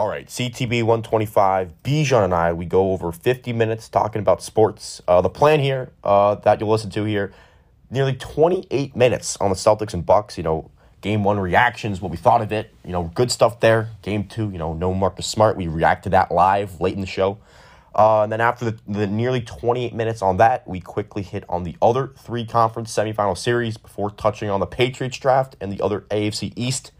All right, CTB 125. Bijan and I, we go over 50 minutes talking about sports. Uh, the plan here uh, that you'll listen to here, nearly 28 minutes on the Celtics and Bucks. You know, game one reactions, what we thought of it. You know, good stuff there. Game two, you know, no Marcus Smart. We react to that live late in the show. Uh, and then after the, the nearly 28 minutes on that, we quickly hit on the other three conference semifinal series before touching on the Patriots draft and the other AFC East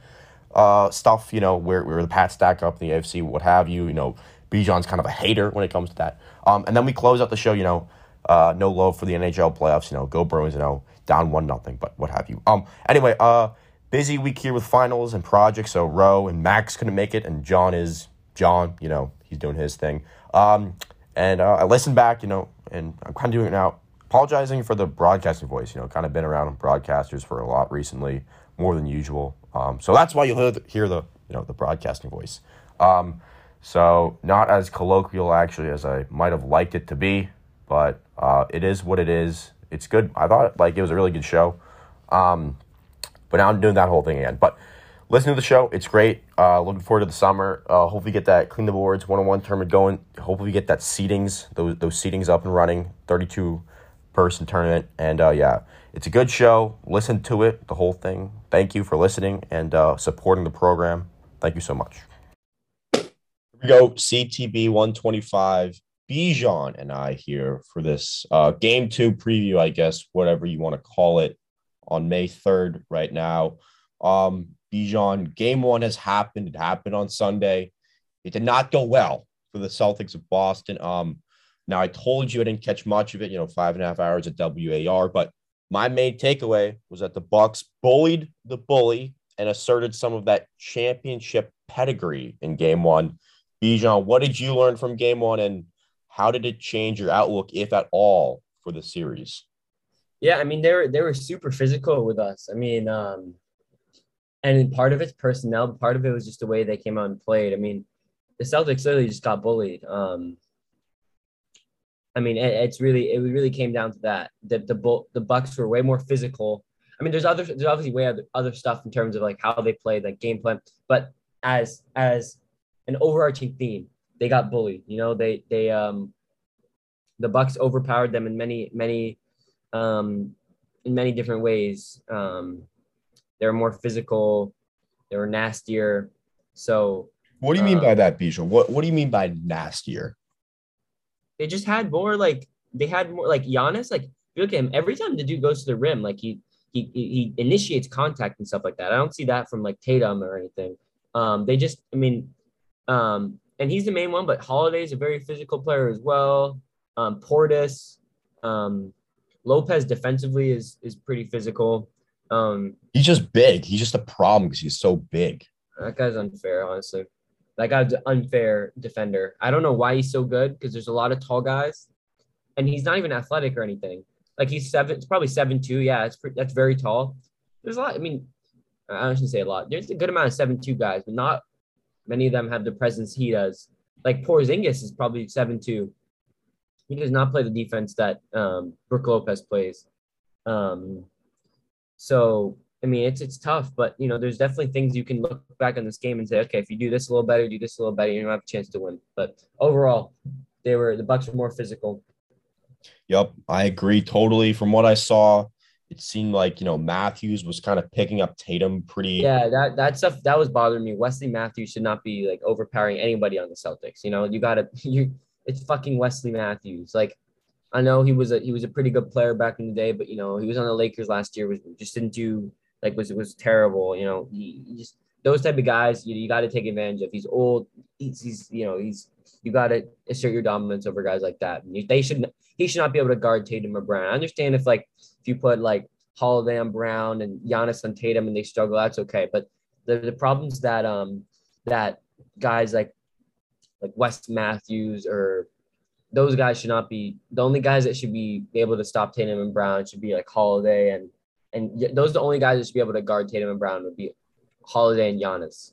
uh, stuff, you know, where, where the Pats stack up in the AFC, what have you. You know, Bijan's kind of a hater when it comes to that. Um, and then we close out the show, you know, uh, no love for the NHL playoffs, you know, go Bruins, you know, down one nothing, but what have you. Um, anyway, uh, busy week here with finals and projects. So Roe and Max couldn't make it, and John is John. You know, he's doing his thing. Um, and uh, I listened back, you know, and I'm kind of doing it now. Apologizing for the broadcasting voice. You know, kind of been around broadcasters for a lot recently, more than usual. Um, so that's why you'll hear the, you know the broadcasting voice. Um, so not as colloquial actually as I might have liked it to be, but uh, it is what it is. It's good. I thought like it was a really good show. Um, but now I'm doing that whole thing again. But listen to the show. It's great. Uh, looking forward to the summer. Uh, hopefully get that clean the boards one on one tournament going. Hopefully get that seatings those those seatings up and running. Thirty two person tournament. And uh, yeah, it's a good show. Listen to it, the whole thing. Thank you for listening and uh, supporting the program. Thank you so much. Here we go. CTB 125. Bijan and I here for this uh, game two preview, I guess, whatever you want to call it, on May 3rd right now. Um, Bijan, game one has happened. It happened on Sunday. It did not go well for the Celtics of Boston. Um, now I told you I didn't catch much of it, you know, five and a half hours at WAR, but my main takeaway was that the Bucks bullied the bully and asserted some of that championship pedigree in game one. Bijan, what did you learn from game one and how did it change your outlook, if at all, for the series? Yeah, I mean they were they were super physical with us. I mean, um, and part of it's personnel, part of it was just the way they came out and played. I mean, the Celtics literally just got bullied. Um, I mean, it, it's really it really came down to that. That The the the Bucks were way more physical. I mean, there's other there's obviously way other, other stuff in terms of like how they played, like game plan. But as as an overarching theme, they got bullied. You know, they they um the Bucks overpowered them in many many um in many different ways. Um, they were more physical. They were nastier. So. What do you mean by um, that, Bijan? What What do you mean by nastier? They just had more like they had more like Giannis. Like you look at him every time the dude goes to the rim, like he he he initiates contact and stuff like that. I don't see that from like Tatum or anything. Um, they just, I mean, um, and he's the main one, but Holiday is a very physical player as well. Um, Portis, um, Lopez defensively is is pretty physical. Um, he's just big. He's just a problem because he's so big. That guy's unfair, honestly. That guy's an unfair defender. I don't know why he's so good because there's a lot of tall guys, and he's not even athletic or anything. Like he's seven, it's probably seven two. Yeah, it's that's very tall. There's a lot. I mean, I shouldn't say a lot. There's a good amount of seven two guys, but not many of them have the presence he does. Like Porzingis is probably seven two. He does not play the defense that um, Brook Lopez plays. Um, so I mean, it's it's tough, but you know, there's definitely things you can look back on this game and say, okay, if you do this a little better, do this a little better, you don't have a chance to win. But overall, they were the Bucks were more physical. Yep, I agree totally. From what I saw, it seemed like you know Matthews was kind of picking up Tatum pretty. Yeah, that that stuff that was bothering me. Wesley Matthews should not be like overpowering anybody on the Celtics. You know, you got to you. It's fucking Wesley Matthews. Like, I know he was a he was a pretty good player back in the day, but you know he was on the Lakers last year. Was just didn't do like was was terrible. You know, he, he just those type of guys you, you got to take advantage of. He's old. He's, he's you know he's you got to assert your dominance over guys like that. They should he should not be able to guard Tatum or Brown. I understand if like if you put like Holiday on Brown and Giannis on Tatum and they struggle, that's okay. But the the problems that um that guys like like West Matthews or those guys should not be the only guys that should be able to stop Tatum and Brown should be like Holiday and and those are the only guys that should be able to guard Tatum and Brown would be Holiday and Giannis.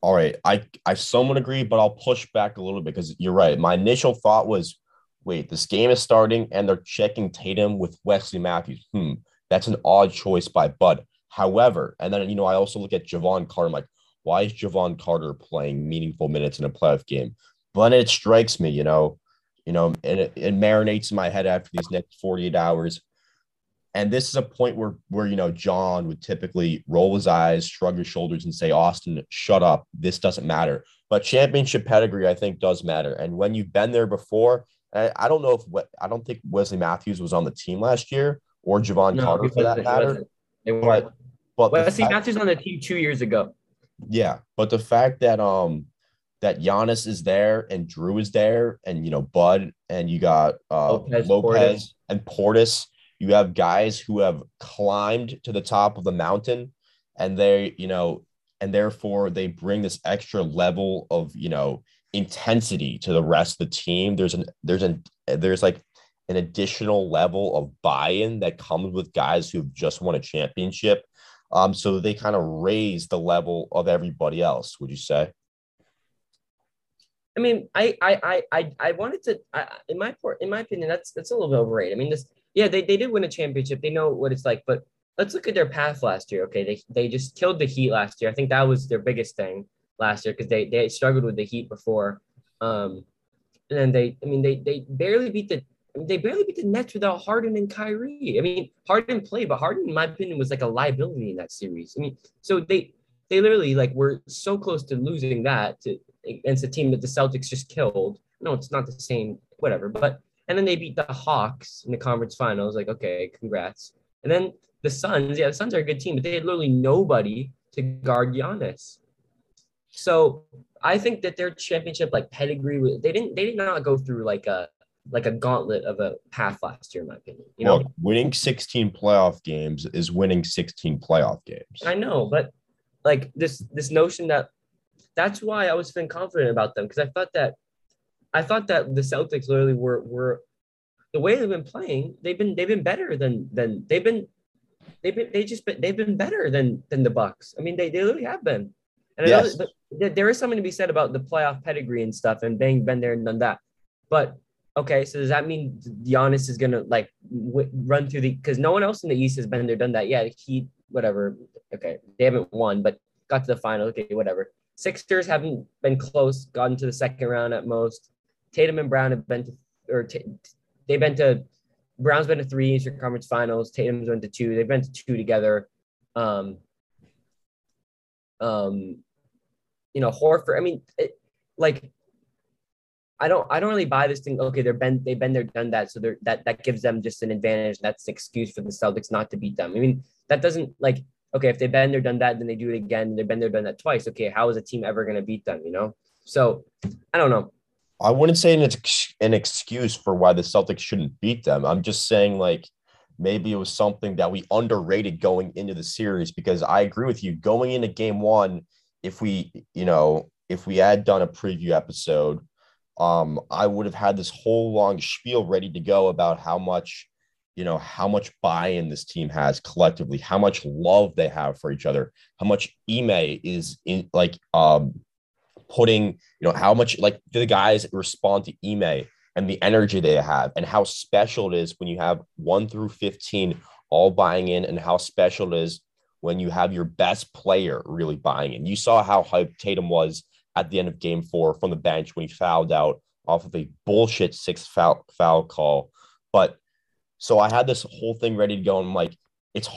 All right, I I somewhat agree, but I'll push back a little bit because you're right. My initial thought was, wait, this game is starting and they're checking Tatum with Wesley Matthews. Hmm, that's an odd choice by Bud. However, and then you know I also look at Jevon Carter. I'm like, Why is Jevon Carter playing meaningful minutes in a playoff game? But it strikes me, you know, you know, and it, it marinates in my head after these next 48 hours. And this is a point where where you know John would typically roll his eyes, shrug his shoulders, and say, Austin, shut up. This doesn't matter. But championship pedigree, I think, does matter. And when you've been there before, I don't know if what I don't think Wesley Matthews was on the team last year or Jevon no, Carter for that matter. But, but Wesley fact, Matthews on the team two years ago. Yeah, but the fact that um that Giannis is there and Jrue is there and you know Bud and you got uh, Lopez, Lopez Portis. and Portis. You have guys who have climbed to the top of the mountain and they you know and therefore they bring this extra level of you know intensity to the rest of the team. There's an there's an there's like an additional level of buy-in that comes with guys who've just won a championship. Um, so they kind of raise the level of everybody else. Would you say? I mean, I I I I wanted to. I, in my in my opinion, that's that's a little bit overrated. I mean, this yeah, they, they did win a championship. They know what it's like, but let's look at their path last year. Okay, they they just killed the Heat last year. I think that was their biggest thing last year because they they struggled with the Heat before. Um, and then they, I mean, they they barely beat the they barely beat the Nets without Harden and Kyrie. I mean, Harden played, but Harden, in my opinion, was like a liability in that series. I mean, so they they literally like were so close to losing that to against a team that the Celtics just killed. No, it's not the same, whatever. But and then they beat the Hawks in the conference finals. Like, okay, congrats. And then the Suns, yeah, the Suns are a good team, but they had literally nobody to guard Giannis. So I think that their championship like pedigree, they didn't they did not go through like a like a gauntlet of a path last year, in my opinion. You know, Look, winning 16 playoff games is winning 16 playoff games. I know, but like this this notion that that's why I was feeling confident about them because I thought that I thought that the Celtics literally were were the way they've been playing, they've been they've been better than than they've been they've been they just been, they've been better than than the Bucks. I mean, they they literally have been. And I yes. know that there is something to be said about the playoff pedigree and stuff, and being been there and done that. But okay, so does that mean Giannis is gonna like w- run through the? Because no one else in the East has been there, done that. Yeah, Heat, whatever. Okay, they haven't won, but got to the final. Okay, whatever. Sixers haven't been close, gotten to the second round at most. Tatum and Brown have been to, or t- they've been to. Brown's been to three Eastern Conference Finals. Tatum's been to two. They've been to two together. Um, um, you know, Horford. I mean, it, like, I don't, I don't really buy this thing. Okay, they're been, they've been there, done that, so they're that that gives them just an advantage. That's an excuse for the Celtics not to beat them. I mean, that doesn't like. Okay, if they've been there, done that, then they do it again. They've been there, done that twice. Okay, how is a team ever going to beat them? You know. So, I don't know. I wouldn't say it's an excuse for why the Celtics shouldn't beat them. I'm just saying like maybe it was something that we underrated going into the series because I agree with you going into game one if we, you know, if we had done a preview episode, um, I would have had this whole long spiel ready to go about how much, you know, how much buy-in this team has collectively, how much love they have for each other, how much Ime is in like um putting, you know, how much like the guys respond to Ime and the energy they have and how special it is when you have one through 15 all buying in and how special it is when you have your best player really buying in. You saw how hyped Tatum was at the end of game four from the bench when he fouled out off of a bullshit six foul, foul call. But so I had this whole thing ready to go. And I'm like, it's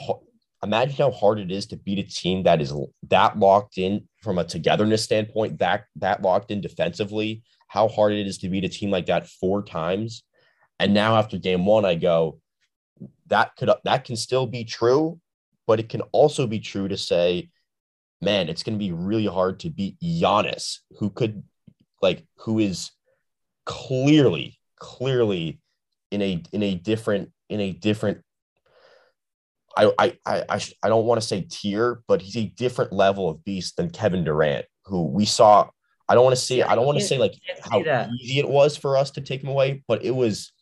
imagine how hard it is to beat a team that is that locked in from a togetherness standpoint, that that locked in defensively, how hard it is to beat a team like that four times. And now after game one, I go, that could that can still be true, but it can also be true to say, man, it's going to be really hard to beat Giannis, who could, like, who is clearly, clearly in a in a different in a different. I I I I don't want to say tier, but he's a different level of beast than Kevin Durant, who we saw. I don't want to say I don't want to say like how easy it was for us to take him away, but it was.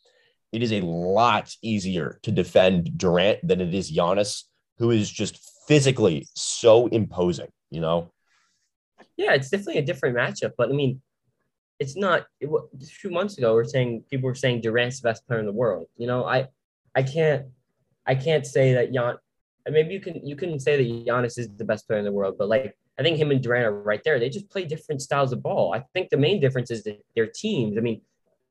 It is a lot easier to defend Durant than it is Giannis who is just physically so imposing, you know? Yeah, it's definitely a different matchup, but I mean, it's not. It, a few months ago, we're saying people were saying Durant's the best player in the world. You know, I, I can't, I can't say that Jan. Maybe you can you can say that Giannis is the best player in the world, but like I think him and Durant are right there. They just play different styles of ball. I think the main difference is that their teams. I mean,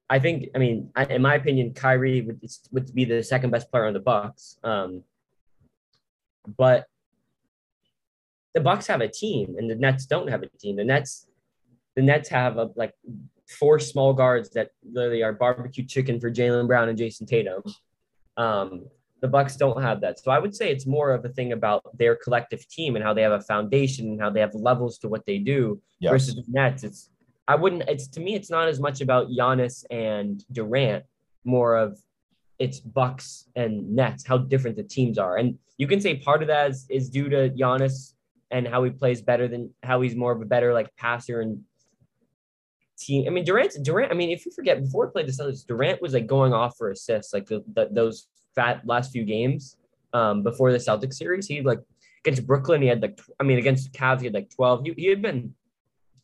I think, I mean, I, in my opinion, Kyrie would, would be the second best player on the Bucks. Um, but the Bucks have a team, and the Nets don't have a team. The Nets, the Nets have a, like four small guards that literally are barbecue chicken for Jaylen Brown and Jayson Tatum. Um, the Bucks don't have that. So I would say it's more of a thing about their collective team and how they have a foundation and how they have levels to what they do yes. versus the Nets. It's I wouldn't it's to me it's not as much about Giannis and Durant, more of it's Bucks and Nets, how different the teams are. And you can say part of that is, is due to Giannis and how he plays better than how he's more of a better like passer and team. I mean, Durant, Durant. I mean, if you forget before he played the Celtics, Durant was like going off for assists, like the, the, those fat last few games um, before the Celtics series. He like against Brooklyn, he had like I mean against Cavs, he had like twelve. He, he had been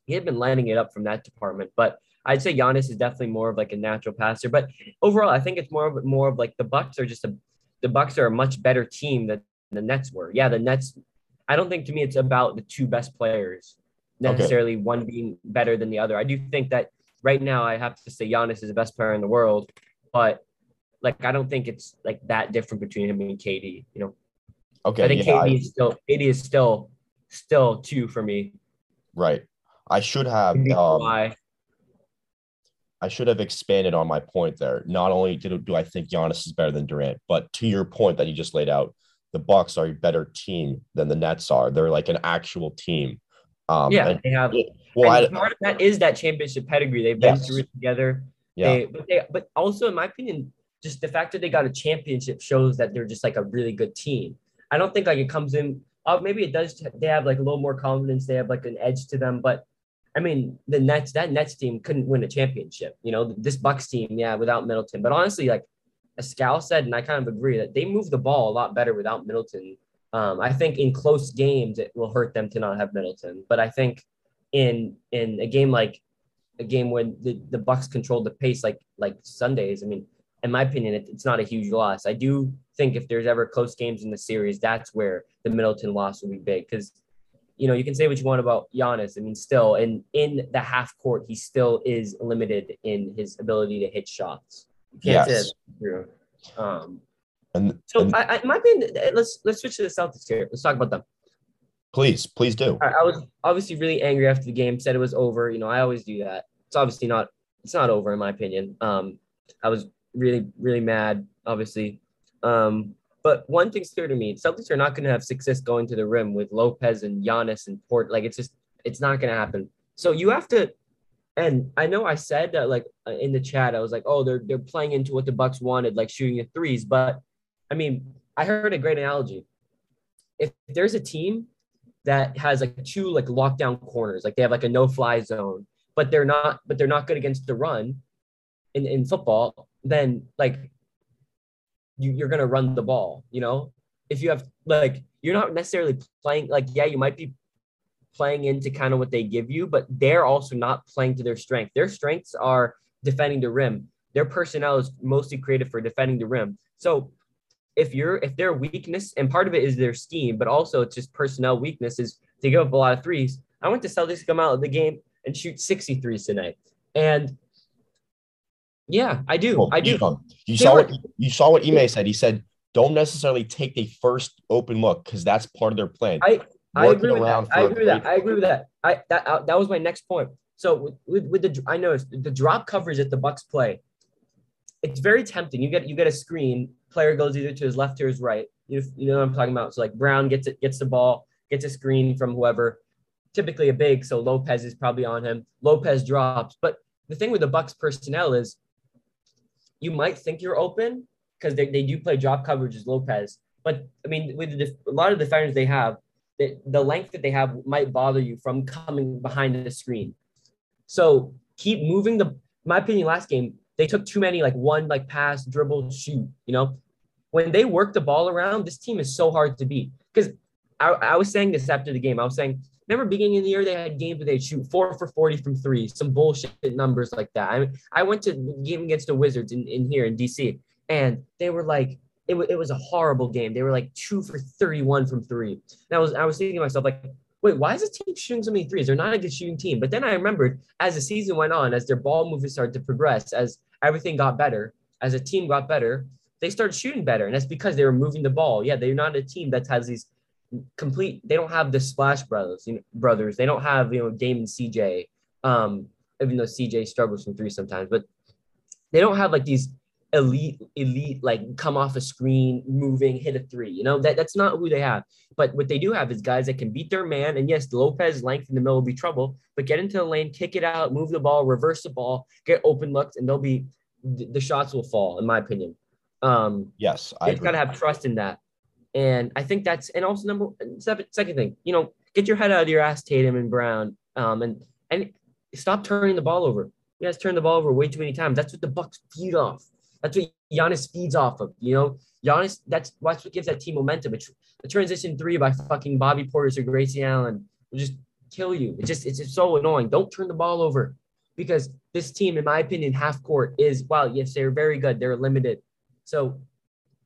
he had been lining it up from that department, but. I'd say Giannis is definitely more of like a natural passer, but overall, I think it's more of more of like the Bucks are just a the Bucks are a much better team than the Nets were. Yeah, the Nets. I don't think to me it's about the two best players necessarily okay. one being better than the other. I do think that right now I have to say Giannis is the best player in the world, but like I don't think it's like that different between him and KD. You know. Okay. I think yeah, KD I, is still KD is still still two for me. Right. I should have. Um, I should have expanded on my point there. Not only do, do I think Giannis is better than Durant, but to your point that you just laid out, the Bucks are a better team than the Nets are. They're like an actual team. Um, yeah, and, they have. Well, I, part of that is that championship pedigree. They've been through it together. Yeah. They, but they, but also, in my opinion, just the fact that they got a championship shows that they're just like a really good team. I don't think like it comes in. Uh, maybe it does. They have like a little more confidence. They have like an edge to them. But I mean, the Nets, that Nets team couldn't win a championship. You know, this Bucks team, yeah, without Middleton. But honestly, like Escal said, and I kind of agree that they move the ball a lot better without Middleton. Um, I think in close games it will hurt them to not have Middleton. But I think in in a game like a game when the, the Bucks controlled the pace like like Sundays, I mean, in my opinion, it, it's not a huge loss. I do think if there's ever close games in the series, that's where the Middleton loss will be big because you know you can say what you want about Giannis. I mean, still in in the half court, he still is limited in his ability to hit shots. Yes. Um, and so and, I, I, in my opinion, let's let's switch to the Celtics here. Let's talk about them. Please, please do. I, I was obviously really angry after the game. Said it was over. You know, I always do that. It's obviously not. It's not over in my opinion. Um, I was really, really mad, obviously. Um, but one thing's clear to me: Celtics are not going to have success going to the rim with Lopez and Giannis and Port. Like it's just, it's not going to happen. So you have to. And I know I said that like uh, in the chat, I was like, oh, they're they're playing into what the Bucks wanted, like shooting the threes. But I mean, I heard a great analogy. If there's a team that has like two like lockdown corners, like they have like a no-fly zone, but they're not, but they're not good against the run in, in football, then like you, you're gonna run the ball, you know? If you have like you're not necessarily playing like yeah, you might be playing into kind of what they give you, but they're also not playing to their strength. Their strengths are defending the rim. Their personnel is mostly created for defending the rim. So if you're if their weakness and part of it is their scheme, but also it's just personnel weakness is to give up a lot of threes. I want the Celtics to come out of the game and shoot 63s tonight. And yeah, I do. Well, I do. You saw what you saw what Ime said. He said, "Don't necessarily take the first open look because that's part of their plan." I I agree with that. I agree with that. I agree with that. I that uh, that was my next point. So with, with, with the I noticed the drop coverage that the Bucks play, it's very tempting. You get you get a screen, player goes either to his left or his right. You you know what I'm talking about. So like Brown gets it gets the ball, gets a screen from whoever, typically a big. So Lopez is probably on him. Lopez drops, but the thing with the Bucks personnel is you might think you're open because they, they do play drop coverage as Lopez. But I mean, with the, a lot of defenders they have, the, the length that they have might bother you from coming behind the screen. So keep moving the. My opinion, last game they took too many like one like pass, dribble, shoot. You know, when they work the ball around, this team is so hard to beat. Because I, I was saying this after the game. I was saying Remember, beginning of the year, they had games where they'd shoot four for 40 from three, some bullshit numbers like that. I mean, I went to game against the Wizards in, in here in DC, and they were like, it, w- it was a horrible game. They were like two for 31 from three. And I was, I was thinking to myself, like, wait, why is this team shooting so many threes? They're not a good shooting team. But then I remembered as the season went on, as their ball movement started to progress, as everything got better, as a team got better, they started shooting better. And that's because they were moving the ball. Yeah, they're not a team that has these complete, they don't have the splash brothers, you know, brothers. They don't have, you know, Dame and CJ. Um, even though CJ struggles from three sometimes, but they don't have like these elite, elite, like come off a screen, moving, hit a three. You know, that, that's not who they have. But what they do have is guys that can beat their man. And yes, Lopez length in the middle will be trouble, but get into the lane, kick it out, move the ball, reverse the ball, get open looks, and they'll be the shots will fall, in my opinion. Um, yes, I they've got to have trust in that. And I think that's and also number second thing, you know, get your head out of your ass, Tatum and Brown, um, and and stop turning the ball over. You guys turn the ball over way too many times. That's what the Bucks feed off. That's what Giannis feeds off of. You know, Giannis. That's that's what gives that team momentum. It's the transition three by fucking Bobby Portis or Grayson Allen will just kill you. It just it's just so annoying. Don't turn the ball over because this team, in my opinion, half court is well, yes, they're very good. They're limited. So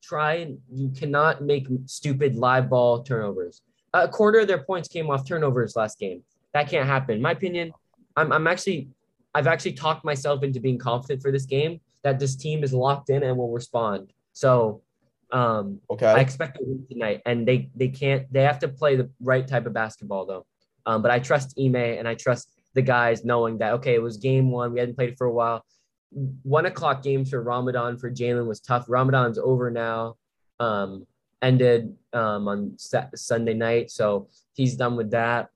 try and you cannot make stupid live ball turnovers. A quarter of their points came off turnovers last game. That can't happen. In my opinion, I'm, I'm actually I've actually talked myself into being confident for this game that this team is locked in and will respond. So um, okay, I expect to win tonight, and they they can't they have to play the right type of basketball though. Um, but I trust Ime and I trust the guys knowing that okay, it was game one, we hadn't played it for a while. One o'clock games for Ramadan for Jaylen was tough. Ramadan's over now. Um, ended um, on Sunday night, so he's done with that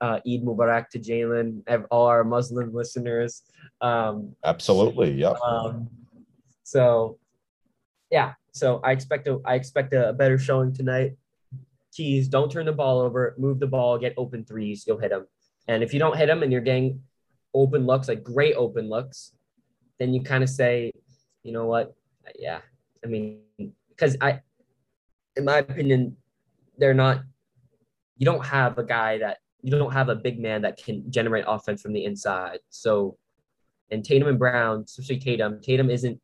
uh, Eid Mubarak to Jaylen, all our Muslim listeners. Um, Absolutely, yeah. Um, so, yeah, so I expect a I expect a, better showing tonight. Keys, don't turn the ball over, move the ball, get open threes, you'll hit them. And if you don't hit them and you're getting open looks, like great open looks, then you kind of say, you know what? Yeah, I mean, because I, in my opinion, they're not. You don't have a guy that you don't have a big man that can generate offense from the inside. So, and Tatum and Brown, especially Tatum, Tatum isn't.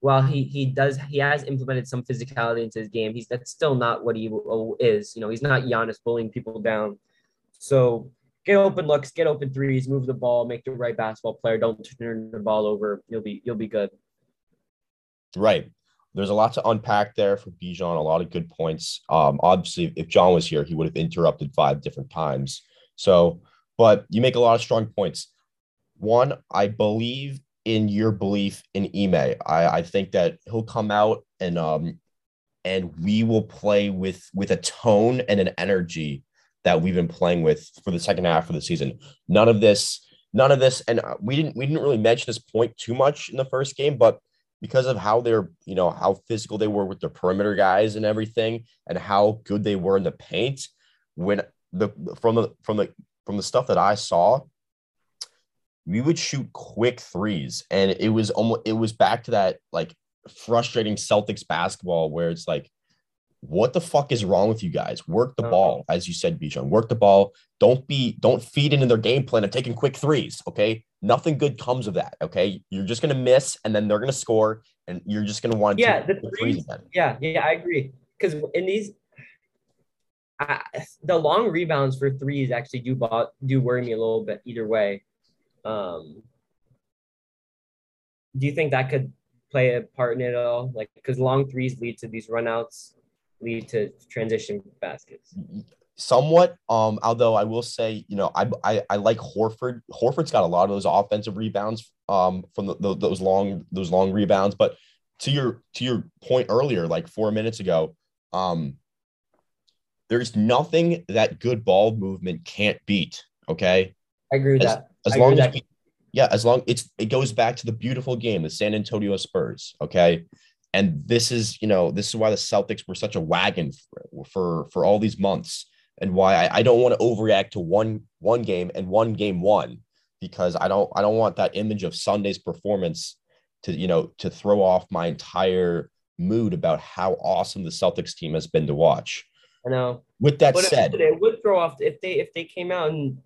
While he he does he has implemented some physicality into his game, he's that's still not what he oh, is. You know, he's not Giannis bullying people down. So get open looks, get open threes, move the ball, make the right basketball player. Don't turn the ball over. You'll be you'll be good. Right there's a lot to unpack there for Bijan, a lot of good points. Um, obviously, if John was here, he would have interrupted five different times. So, but you make a lot of strong points. One, I believe in your belief in Ime. I, I think that he'll come out and um and we will play with with a tone and an energy that we've been playing with for the second half of the season. None of this, none of this, and uh, we didn't we didn't really mention this point too much in the first game, but because of how they're, you know, how physical they were with the perimeter guys and everything, and how good they were in the paint. When the from the from the from the stuff that I saw, we would shoot quick threes, and it was almost it was back to that like frustrating Celtics basketball where it's like what the fuck is wrong with you guys? Work the uh-huh. ball, as you said, Bijan. Work the ball. Don't be, don't feed into their game plan of taking quick threes. Okay. Nothing good comes of that. Okay. You're just gonna miss and then they're gonna score and you're just gonna want to yeah, the threes, again. Yeah, yeah, I agree. Because in these I, the long rebounds for threes actually do do worry me a little bit either way. Um, do you think that could play a part in it all? Like, because long threes lead to these runouts lead to transition baskets. Somewhat. Um, although I will say, you know, I, I I like Horford. Horford's got a lot of those offensive rebounds um from the, the, those long those long rebounds. But to your to your point earlier, like four minutes ago, um, there's nothing that good ball movement can't beat. Okay. I agree with as, that. As I long as we, yeah, as long it's it goes back to the beautiful game, the San Antonio Spurs. Okay. And this is, you know, this is why the Celtics were such a wagon for for, for all these months, and why I, I don't want to overreact to one one game and one game one because I don't I don't want that image of Sunday's performance to you know to throw off my entire mood about how awesome the Celtics team has been to watch. I know. With that but said, it would throw off if they if they came out and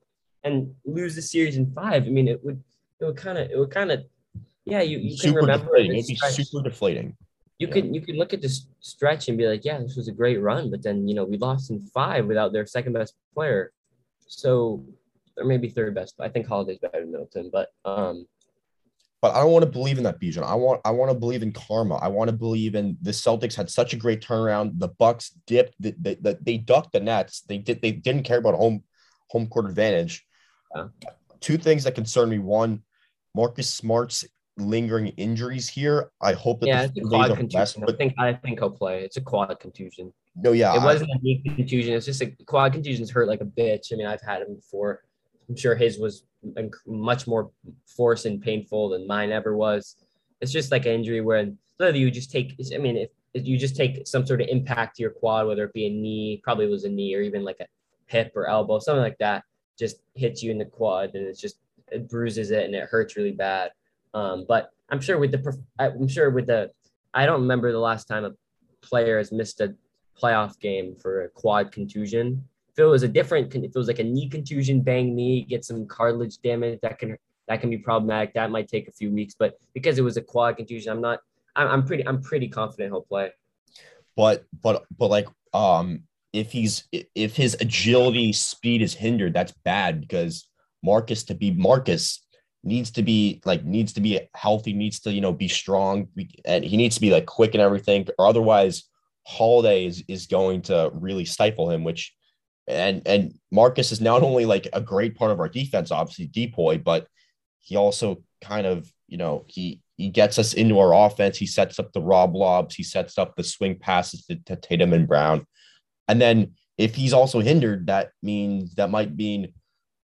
and lose the series in five. I mean, it would it would kind of it would kind of yeah you, you can remember deflating. It'd be super deflating. You Yeah. could you could look at this stretch and be like, yeah, this was a great run, but then you know we lost in five without their second best player, so or maybe third best. I think Holiday's better than Middleton, but um, But I don't want to believe in that, Bijan. I want I want to believe in karma. I want to believe in the Celtics had such a great turnaround. The Bucks dipped. They, they, they, they ducked the Nets. They did. They didn't care about home home court advantage. Yeah. Two things that concern me. One, Marcus Smart's lingering injuries here. I hope that yeah, the it's a quad less, contusion. I think I think he'll play. It's a quad contusion. no, yeah, It I- wasn't a knee contusion. It's just a quad contusions hurt like a bitch. I mean, I've had them before. I'm sure his was much more force and painful than mine ever was. It's just like an injury where literally you just take. I mean, if, if you just take some sort of impact to your quad, whether it be a knee, probably was a knee, or even like a hip or elbow, something like that, just hits you in the quad, and it's just it bruises it and it hurts really bad. Um, but I'm sure with the I'm sure with the I don't remember the last time a player has missed a playoff game for a quad contusion. If it was a different, if it was like a knee contusion, bang knee, get some cartilage damage, that can that can be problematic. That might take a few weeks, but because it was a quad contusion, I'm not. I'm, I'm pretty. I'm pretty confident he'll play. but but but like um if he's if his agility speed is hindered that's bad because marcus to be marcus needs to be like needs to be healthy needs to you know be strong and he needs to be like quick and everything or otherwise holiday is, is going to really stifle him which and and marcus is not only like a great part of our defense obviously DPOY but he also kind of you know he he gets us into our offense. He sets up the raw blobs. He sets up the swing passes to, to Tatum and Brown. And then if he's also hindered, that means that might mean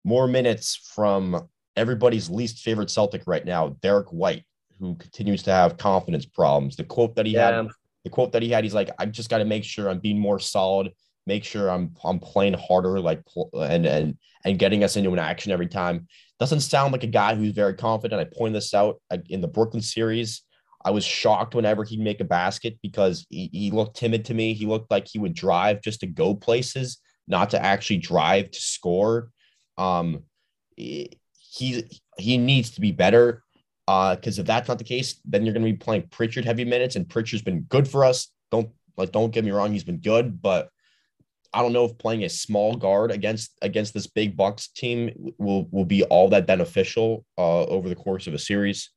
more minutes from everybody's least favorite Celtic right now, Derrick White, who continues to have confidence problems. The quote that he Yeah, had, the quote that he had, he's like, I just got to make sure I'm being more solid, make sure I'm I'm playing harder, like and and and getting us into an action every time. Doesn't sound like a guy who's very confident. I pointed this out in the Brooklyn series. I was shocked whenever he'd make a basket because he, he looked timid to me. He looked like he would drive just to go places, not to actually drive to score. Um, he he needs to be better. Uh, because if that's not the case, then you're going to be playing Pritchard heavy minutes, and Pritchard's been good for us. Don't like, don't get me wrong, he's been good, but I don't know if playing a small guard against against this big Bucks team will will be all that beneficial uh, over the course of a series.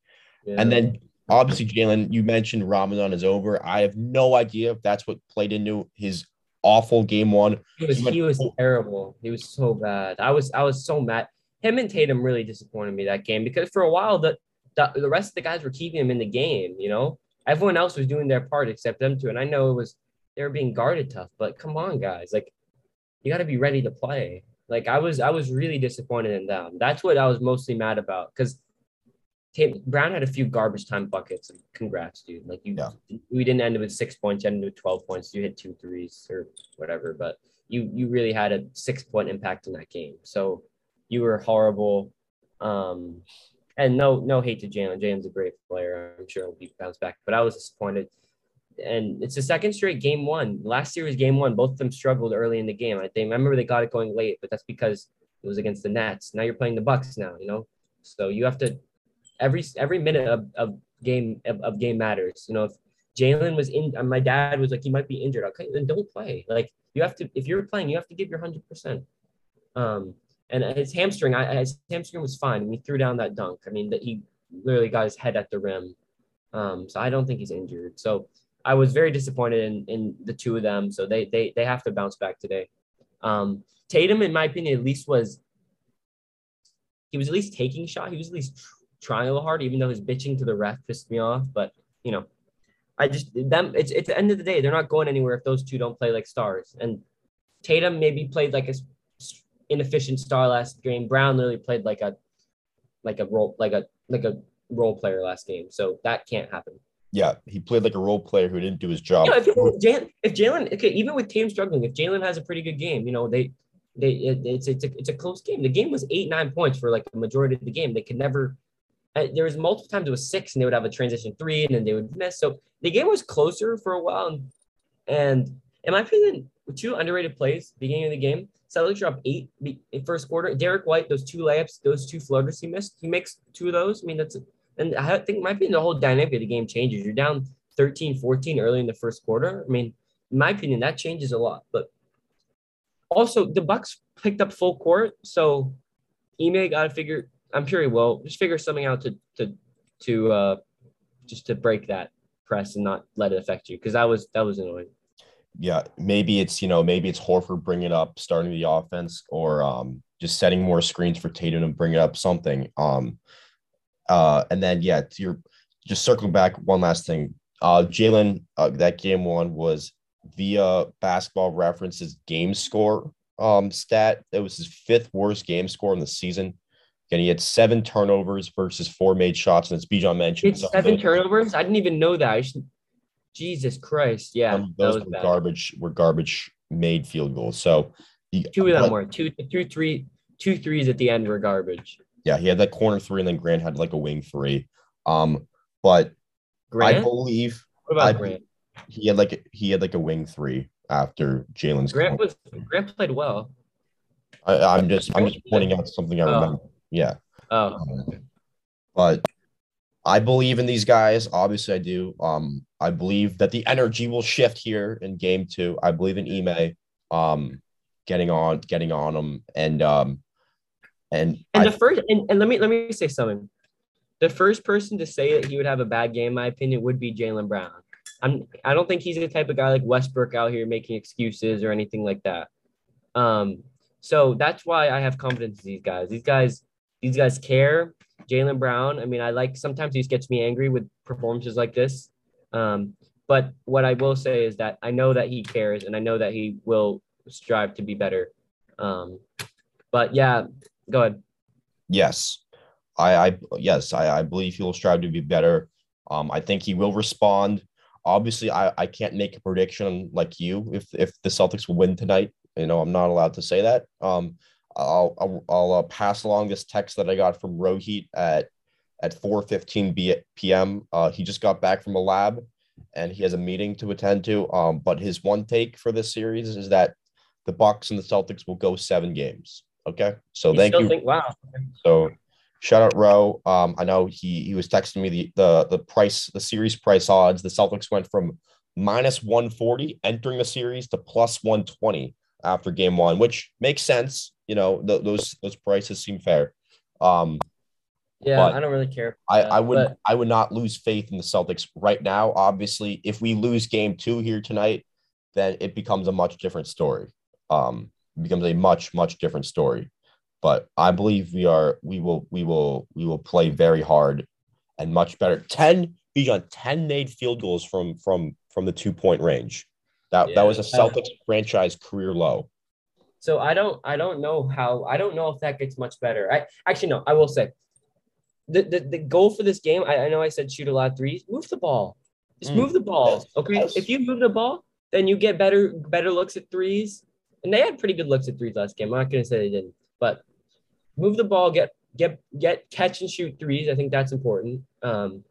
yeah. And then obviously, Jaylen, you mentioned Ramadan is over. I have no idea if that's what played into his awful game one. He was he was terrible. He was so bad. I was I was so mad. Him and Tatum really disappointed me that game because for a while the the, the rest of the guys were keeping him in the game. You know, everyone else was doing their part except them two. And I know it was they were being guarded tough, but come on, guys, like you got to be ready to play. Like I was I was really disappointed in them. That's what I was mostly mad about because. Brown had a few garbage time buckets. Congrats, dude. Like you, Yeah. we didn't end with six points. You ended with twelve points. You hit two threes or whatever. But you you really had a six point impact in that game. So you were horrible. Um, and no no hate to Jaylen. Jaylen's a great player. I'm sure he'll be bounced back. But I was disappointed. And it's the second straight game one. Last year was game one. Both of them struggled early in the game. I think remember they got it going late, but that's because it was against the Nets. Now you're playing the Bucks now, you know? So you have to every every minute of, of game of, of game matters. You know, if Jaylen was in my dad was like he might be injured. Okay, then don't play. Like you have to if you're playing, you have to give your hundred percent. Um and his hamstring, I his hamstring was fine. He threw down that dunk. I mean, that he literally got his head at the rim. Um, so I don't think he's injured. So I was very disappointed in, in the two of them. So they they they have to bounce back today. Um, Tatum, in my opinion, at least was he was at least taking shot. He was at least tr- trying a little hard, even though his bitching to the ref pissed me off. But you know, I just them. It's it's the end of the day. They're not going anywhere if those two don't play like stars. And Tatum maybe played like a inefficient star last game. Brown literally played like a like a role like a like a role player last game. So that can't happen. Yeah, he played like a role player who didn't do his job. You know, if, Jaylen, if Jaylen, okay, even with Tatum struggling, if Jalen has a pretty good game, you know, they, they, it, it's it's a, it's a close game. The game was eight nine points for like the majority of the game. They could never. Uh, there was multiple times it was six, and they would have a transition three, and then they would miss. So the game was closer for a while. And, and in my opinion, two underrated plays beginning of the game. Celtics are up eight in first quarter. Derrick White, those two layups, those two floaters he missed, he makes two of those. I mean, that's and I think might be the whole dynamic of the game changes. You're down 13, 14 early in the first quarter. I mean, in my opinion, that changes a lot. But also the Bucks picked up full court, so Ime got to figure. I'm sure he will just figure something out to to to uh just to break that press and not let it affect you because that was that was annoying. Yeah, maybe it's you know maybe it's Horford bringing up, starting the offense, or um just setting more screens for Tatum and bringing up something. Um, uh, and then yeah, you're just circling back one last thing. Uh, Jaylen, uh, that game one was via Basketball References game score um stat. It was his fifth worst game score in the season. And he had seven turnovers versus four made shots. And as Bijan mentioned, It's seven turnovers. I didn't even know that. I should, Jesus Christ, yeah, that those were bad. garbage were garbage made field goals. So he, Two of them were two, two, three, two threes at the end were garbage. yeah, he had that corner three, and then Grant had like a wing three. Um, but I believe what about I- Grant? he had like a, he had like a wing three after Jaylen's. Grant corner. was Grant played well. I, I'm just I'm just pointing out something I Oh. remember. Yeah. Oh, Um, but I believe in these guys. Obviously, I do. Um, I believe that the energy will shift here in game two. I believe in Ime, um, getting on, getting on them, and um, and, and I, the first and, and let me let me say something. The first person to say that he would have a bad game, in my opinion, would be Jaylen Brown. I'm I don't think he's the type of guy like Westbrook out here making excuses or anything like that. Um, so that's why I have confidence in these guys. These guys, these guys care. Jaylen Brown. I mean, I like sometimes he gets me angry with performances like this. Um, but what I will say is that I know that he cares and I know that he will strive to be better. Um, but yeah, go ahead. yes, I, I yes, I, I believe he will strive to be better. Um, I think he will respond. Obviously, I, I can't make a prediction like you if if the Celtics will win tonight. You know, I'm not allowed to say that. Um, I'll I'll, I'll uh, pass along this text that I got from Rohit at at 4:15 B- p.m. Uh, he just got back from a lab, and he has a meeting to attend to. Um, but his one take for this series is that the Bucks and the Celtics will go seven games. Okay, so thank you. Think, wow. So shout out Row. Um, I know he he was texting me the the the price, the series price odds. The Celtics went from minus 140 entering the series to plus 120 after game one, which makes sense. You know, th- those those prices seem fair. Um, Yeah, I don't really care. I, Uh, I would but- I would not lose faith in the Celtics right now. Obviously, if we lose game two here tonight, then it becomes a much different story. Um, it becomes a much, much different story. But I believe we are we will we will we will play very hard and much better. 10 Bijan, 10 made field goals from from from the two point range. That that was a Yeah. Celtics franchise career low. So I don't I don't know how I don't know if that gets much better. I actually no, I will say the the, the goal for this game, I, I know I said shoot a lot of threes, move the ball. Just Mm. move the ball. Okay. Yes. If you move the ball, then you get better better looks at threes. And they had pretty good looks at threes last game. I'm not gonna say they didn't, but move the ball, get get get catch and shoot threes. I think that's important. Um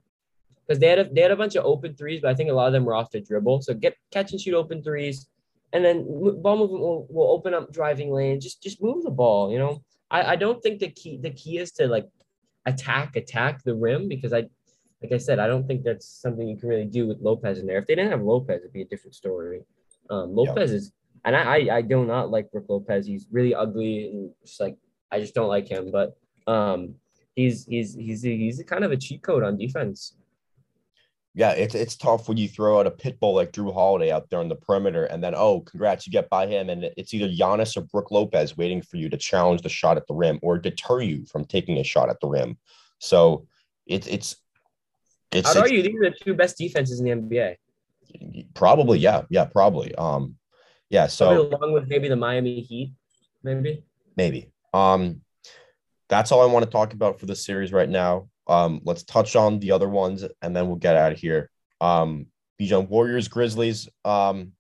because they had a they had a bunch of open threes, but I think a lot of them were off the dribble. So get catch and shoot open threes and then ball movement will, will open up driving lane. Just just move the ball. You know, I, I don't think the key the key is to like attack attack the rim because I like I said I don't think that's something you can really do with Lopez in there. If they didn't have Lopez, it'd be a different story. Um, Lopez is and I, I I do not like Brook Lopez. He's really ugly and just like I just don't like him. But um, he's he's he's he's kind of a cheat code on defense. Yeah, it's it's tough when you throw out a pit bull like Jrue Holiday out there on the perimeter, and then oh, congrats, you get by him, and it's either Giannis or Brook Lopez waiting for you to challenge the shot at the rim or deter you from taking a shot at the rim. So it's it's it's, I'd argue these are the two best defenses in the NBA. probably yeah yeah probably um yeah so along with maybe the Miami Heat, maybe. maybe um that's all I want to talk about for this series right now. Um, let's touch on the other ones and then we'll get out of here. Um, Bijan Warriors, Grizzlies. Um,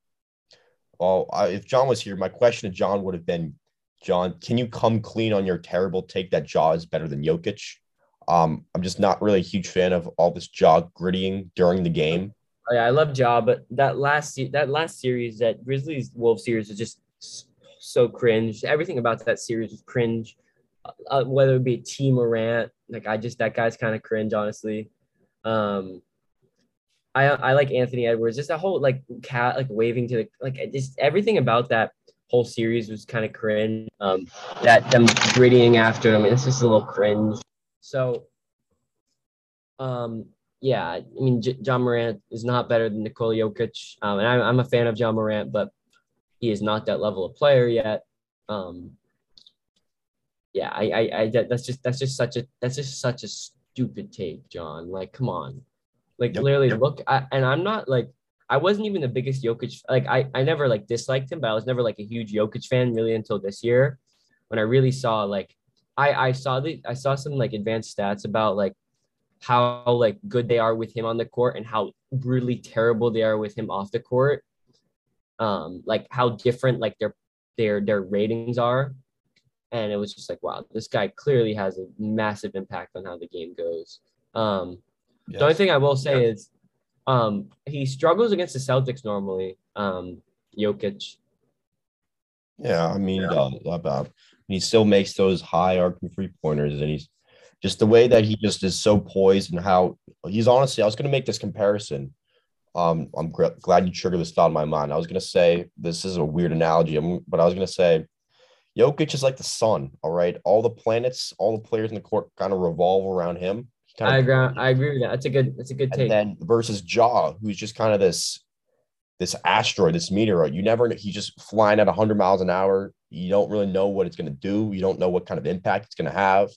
well, I, if John was here, my question to John would have been, John, can you come clean on your terrible take that Ja is better than Jokic? Um, I'm just not really a huge fan of all this jaw grittying during the game. Oh, yeah, I love Ja, but that last that last series, that Grizzlies Wolves series, was just so cringe. Everything about that series was cringe. Uh, whether it be T Morant, like I just that guy's kind of cringe, honestly. Um, I I like Anthony Edwards. Just that whole like cat like waving to the like just everything about that whole series was kind of cringe. Um, that them grittying after him, it's just a little cringe. So, um, yeah, I mean, J- Ja Morant is not better than Nikola Jokic, um, and I'm I'm a fan of John Morant, but he is not that level of player yet. Um, yeah, I, I, I, that's just, that's just such a, that's just such a stupid take, John. Like, come on, like Yep, literally yep. look. I, and I'm not like, I wasn't even the biggest Jokic. Like, I, I never like disliked him, but I was never like a huge Jokic fan really until this year, when I really saw like, I, I saw the, I saw some like advanced stats about like how like good they are with him on the court and how brutally terrible they are with him off the court. Um, like how different like their their their ratings are and it was just like wow this guy clearly has a massive impact on how the game goes um the only thing i will say is um he struggles against the celtics normally um Jokic. Yeah, I mean, uh, about he still makes those high arcing three pointers, and he's just the way that he just is so poised and how he's honestly. I was going to make this comparison. Um, I'm gr- glad you triggered this thought in my mind. I was going to say this is a weird analogy, I'm- but I was going to say Jokic is like the sun. All right, all the planets, all the players in the court kind of revolve around him. Kind I of agree. I agree with that. That's a good. That's a good and take. then versus Ja, who's just kind of this this asteroid, this meteorite. You never he's just flying at 100 miles an hour. You don't really know what it's going to do. You don't know what kind of impact it's going to have.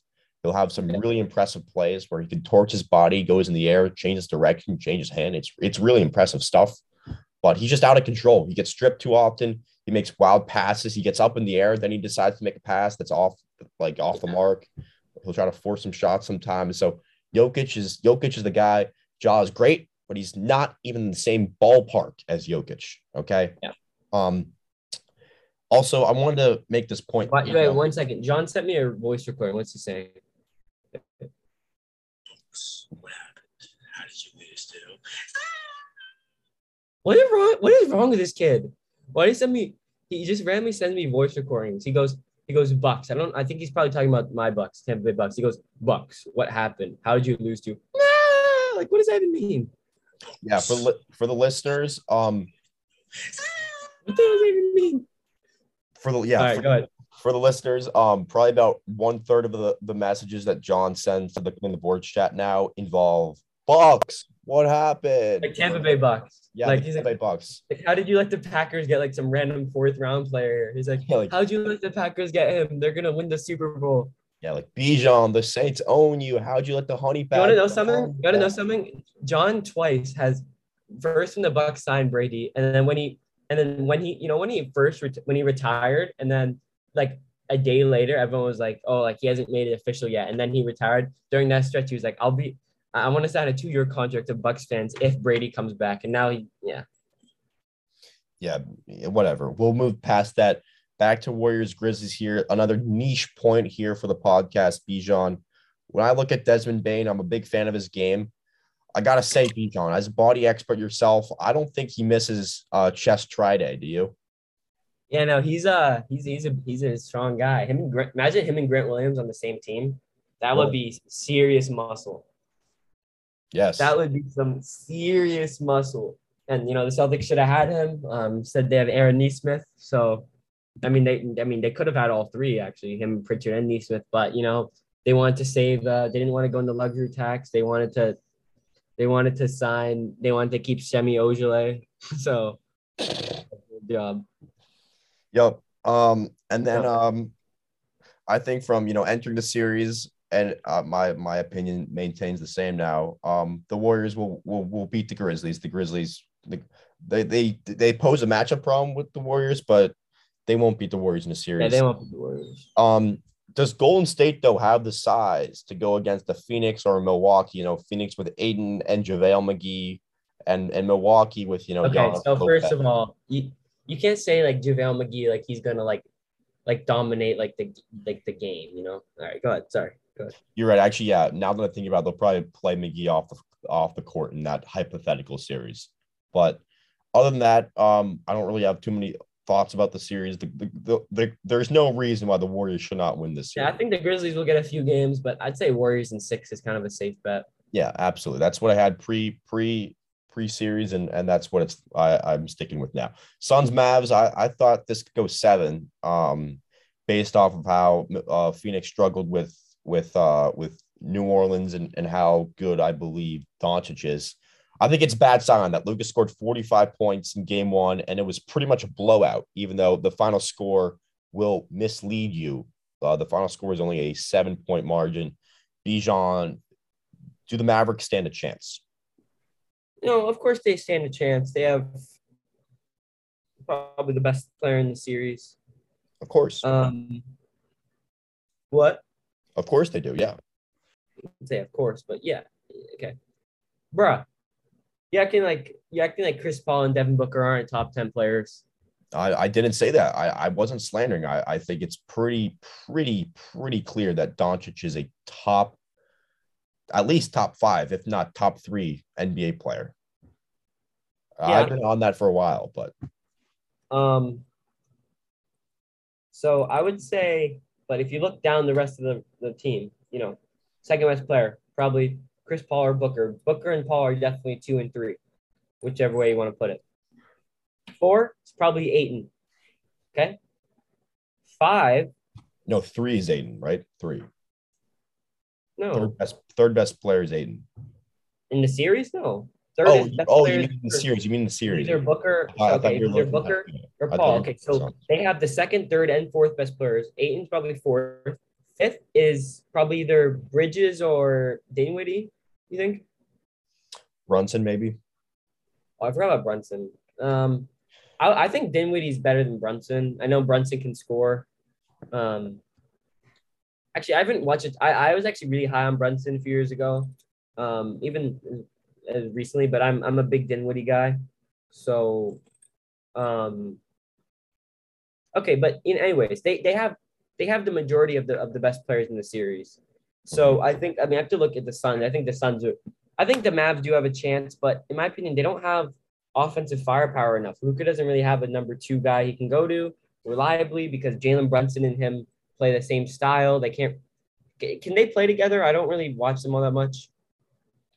He'll have some really impressive plays where he can torch his body, goes in the air, changes direction, changes hand. It's it's really impressive stuff. But he's just out of control. He gets stripped too often. He makes wild passes. He gets up in the air, then he decides to make a pass that's off like off the mark. He'll try to force some shots sometimes. So Jokic is Jokic is the guy. Ja is great, but he's not even in the same ballpark as Jokic. Okay. Yeah. Um. Also, I wanted to make this point. Wait, wait, one second. John sent me a voice recording. What's he saying? What happened? How did you lose to? What is wrong? What is wrong with this kid? Why did he send me? He just randomly sends me voice recordings. He goes, he goes Bucks. I don't. I think he's probably talking about my Bucks, Tampa Bay Bucks. He goes Bucks. What happened? How did you lose to? Nah, like what does that even mean? Yeah, for li- for the listeners, um, What does that even mean? for the yeah, All right, for, go ahead. for the listeners, um, probably about one third of the the messages that John sends to the in the board chat now involve Bucks. What happened? Like Tampa Bay Bucks. Yeah, like he's like, Bucks. like, how did you let the Packers get like some random fourth round player? He's like, Yeah, like how'd you let the Packers get him? They're gonna win the Super Bowl. yeah, like Bijan, the Saints own you. How'd you let the honey You want to badger know something? You want to know something? John twice has first when the Bucks signed Brady, and then when he and then when he you know when he first ret- when he retired, and then like a day later, everyone was like, oh, like he hasn't made it official yet, and then he retired. During that stretch, he was like, I'll be. I want to sign a two-year contract to Bucks fans if Brady comes back, and now he, yeah, yeah, whatever. We'll move past that. Back to Warriors Grizzlies here. Another niche point here for the podcast, Bijan. When I look at Desmond Bane, I'm a big fan of his game. I gotta say, Bijan, as a body expert yourself, I don't think he misses uh, chest try day. Do you? yeah, no, he's uh he's he's a he's a strong guy. Him and Grant, imagine him and Grant Williams on the same team. That would be serious muscle. Yes. That would be some serious muscle. And you know, the Celtics should have had him. Um, said they have Aaron Nesmith. So I mean they I mean they could have had all three actually, him, Pritchard, and Nesmith, but you know, they wanted to save uh they didn't want to go into luxury tax. They wanted to they wanted to sign, they wanted to keep Semi Ojeleye. So good job. Yep. Um, and then Yeah. um, I think from you know entering the series, and uh, my my opinion maintains the same now. Um, the Warriors will will will beat the Grizzlies. The Grizzlies, the, they they they pose a matchup problem with the Warriors, but they won't beat the Warriors in a series. Yeah, they won't be the Warriors. um, does Golden State though have the size to go against the Phoenix or Milwaukee? You know, Phoenix with Ayton and JaVale McGee, and and Milwaukee with you know. Okay, Giannis so first of all, you you can't say like JaVale McGee like he's gonna like like dominate like the like the game, you know. All right, go ahead. Sorry. Go ahead. You're right. Actually, yeah. Now that I think about it, they'll probably play McGee off the off the court in that hypothetical series. But other than that, um, I don't really have too many thoughts about the series. The, the, the, the, there's no reason why the Warriors should not win this series. Yeah, I think the Grizzlies will get a few games, but I'd say Warriors in six is kind of a safe bet. Yeah, absolutely. That's what I had pre pre pre-series, and and that's what it's I, I'm sticking with now. Suns Mavs. I I thought this could go seven. Um, based off of how uh, Phoenix struggled with with uh with New Orleans and and how good I believe Doncic is. I think it's bad sign that Lucas scored 45 points in game one, and it was pretty much a blowout, even though the final score will mislead you. Uh, the final score is only a seven point margin. Bijan, do the Mavericks stand a chance? You know, of course they stand a chance. They have probably the best player in the series. Of course. Um, what? Of course they do. Yeah. Say of course, but yeah, okay, bruh. You acting like you acting like Chris Paul and Devin Booker aren't top ten players. I, I didn't say that. I, I wasn't slandering. I, I think it's pretty, pretty, pretty clear that Doncic is a top, at least top five, if not top three NBA player. Yeah. I've been on that for a while, but Um, so I would say, but if you look down the rest of the, the team, you know, second best player, probably Chris Paul or Booker. Booker and Paul are definitely two and three, whichever way you want to put it. Four, it's probably Ayton. Okay. Five, no, three is Ayton, right? Three. no. Third best, third best player is Ayton. In the series, no. Third Oh, is oh, you mean the series? You mean the series? Either Booker, I- I okay, either Booker or Paul. Okay, so they have the second, third, and fourth best players. Ayton's probably fourth. Fifth is probably either Bridges or Dinwiddie. You think? Brunson, maybe. Oh, I forgot about Brunson. Um, I, I think Dinwiddie's better than Brunson. I know Brunson can score. Um, actually, I haven't watched it. I, I was actually really high on Brunson a few years ago, um, even recently. But I'm I'm a big Dinwiddie guy. So, um, okay. But in anyways, they they have they have the majority of the of the best players in the series. So I think I mean I have to look at the Suns. I think the Suns are. I think the Mavs do have a chance, but in my opinion, they don't have offensive firepower enough. Luka doesn't really have a number two guy he can go to reliably because Jalen Brunson and him play the same style. They can't. Can they play together? I don't really watch them all that much.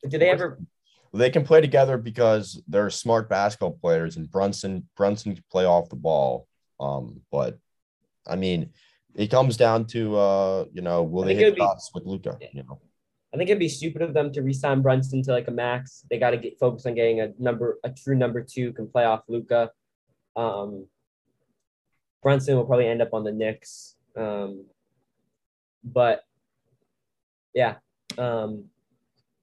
Do they ever? They can play together because they're smart basketball players, and Brunson Brunson can play off the ball. Um, but I mean, it comes down to uh, you know, will they hit shots with Luka? You know, I think it'd be stupid of them to re-sign Brunson to like a max. They got to get focused on getting a number, a true number two can play off Luka. Um, Brunson will probably end up on the Knicks. Um, but yeah, um,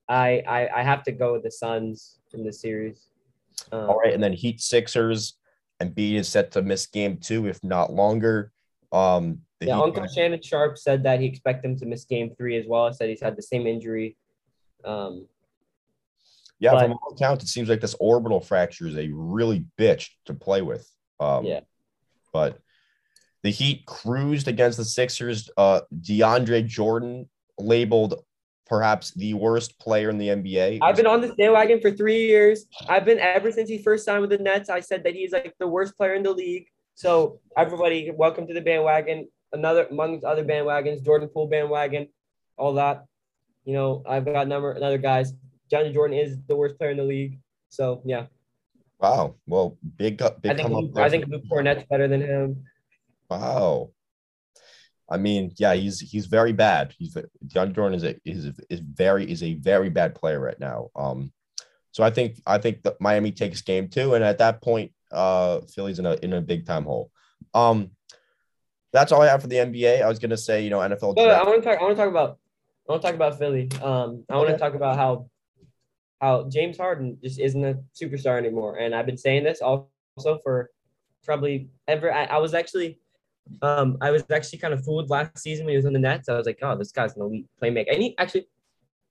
I, I I have to go with the Suns in the series. Um, all right, and then Heat Sixers, Embiid is set to miss game two, if not longer. Um, Yeah, Heat Uncle Shannon Sharpe said that he expect him to miss game three as well. I said he's had the same injury. Um, Yeah, But- from all accounts, it seems like this orbital fracture is a really bitch to play with. Um, Yeah. But the Heat cruised against the Sixers. Uh, DeAndre Jordan labeled perhaps the worst player in the NBA. I've been on this bandwagon for three years. I've been ever since he first signed with the Nets. I said that he's like the worst player in the league. So everybody, welcome to the bandwagon. Another amongst other bandwagons, Jordan Poole bandwagon, all that. You know, I've got number another guys. Johnny Jordan is the worst player in the league. So yeah, Wow. Well, big. Big I think come up I think Luke Kornet's better than him. Wow. I mean, yeah, he's he's very bad. He's John Jordan is a is is very is a very bad player right now. Um, so I think I think that Miami takes game two, and at that point, uh, Philly's in a in a big time hole. Um, that's all I have for the NBA. I was gonna say, you know, NFL. No, no, I want to talk. I want to talk about. I want to talk about Philly. Um, I want to Okay. talk about how how James Harden just isn't a superstar anymore, and I've been saying this also for probably ever. I, I was actually, um, I was actually kind of fooled last season when he was on the Nets. I was like, oh, this guy's an elite playmaker, and he actually,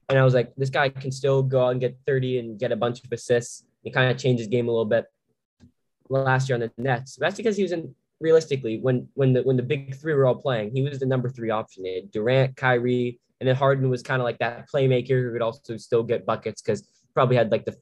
and I was like, this guy can still go out and get thirty and get a bunch of assists. He kind of changed his game a little bit last year on the Nets. That's because he was in realistically when when the when the big three were all playing, he was the number three option. They had Durant, Kyrie, and then Harden was kind of like that playmaker who could also still get buckets because probably had like the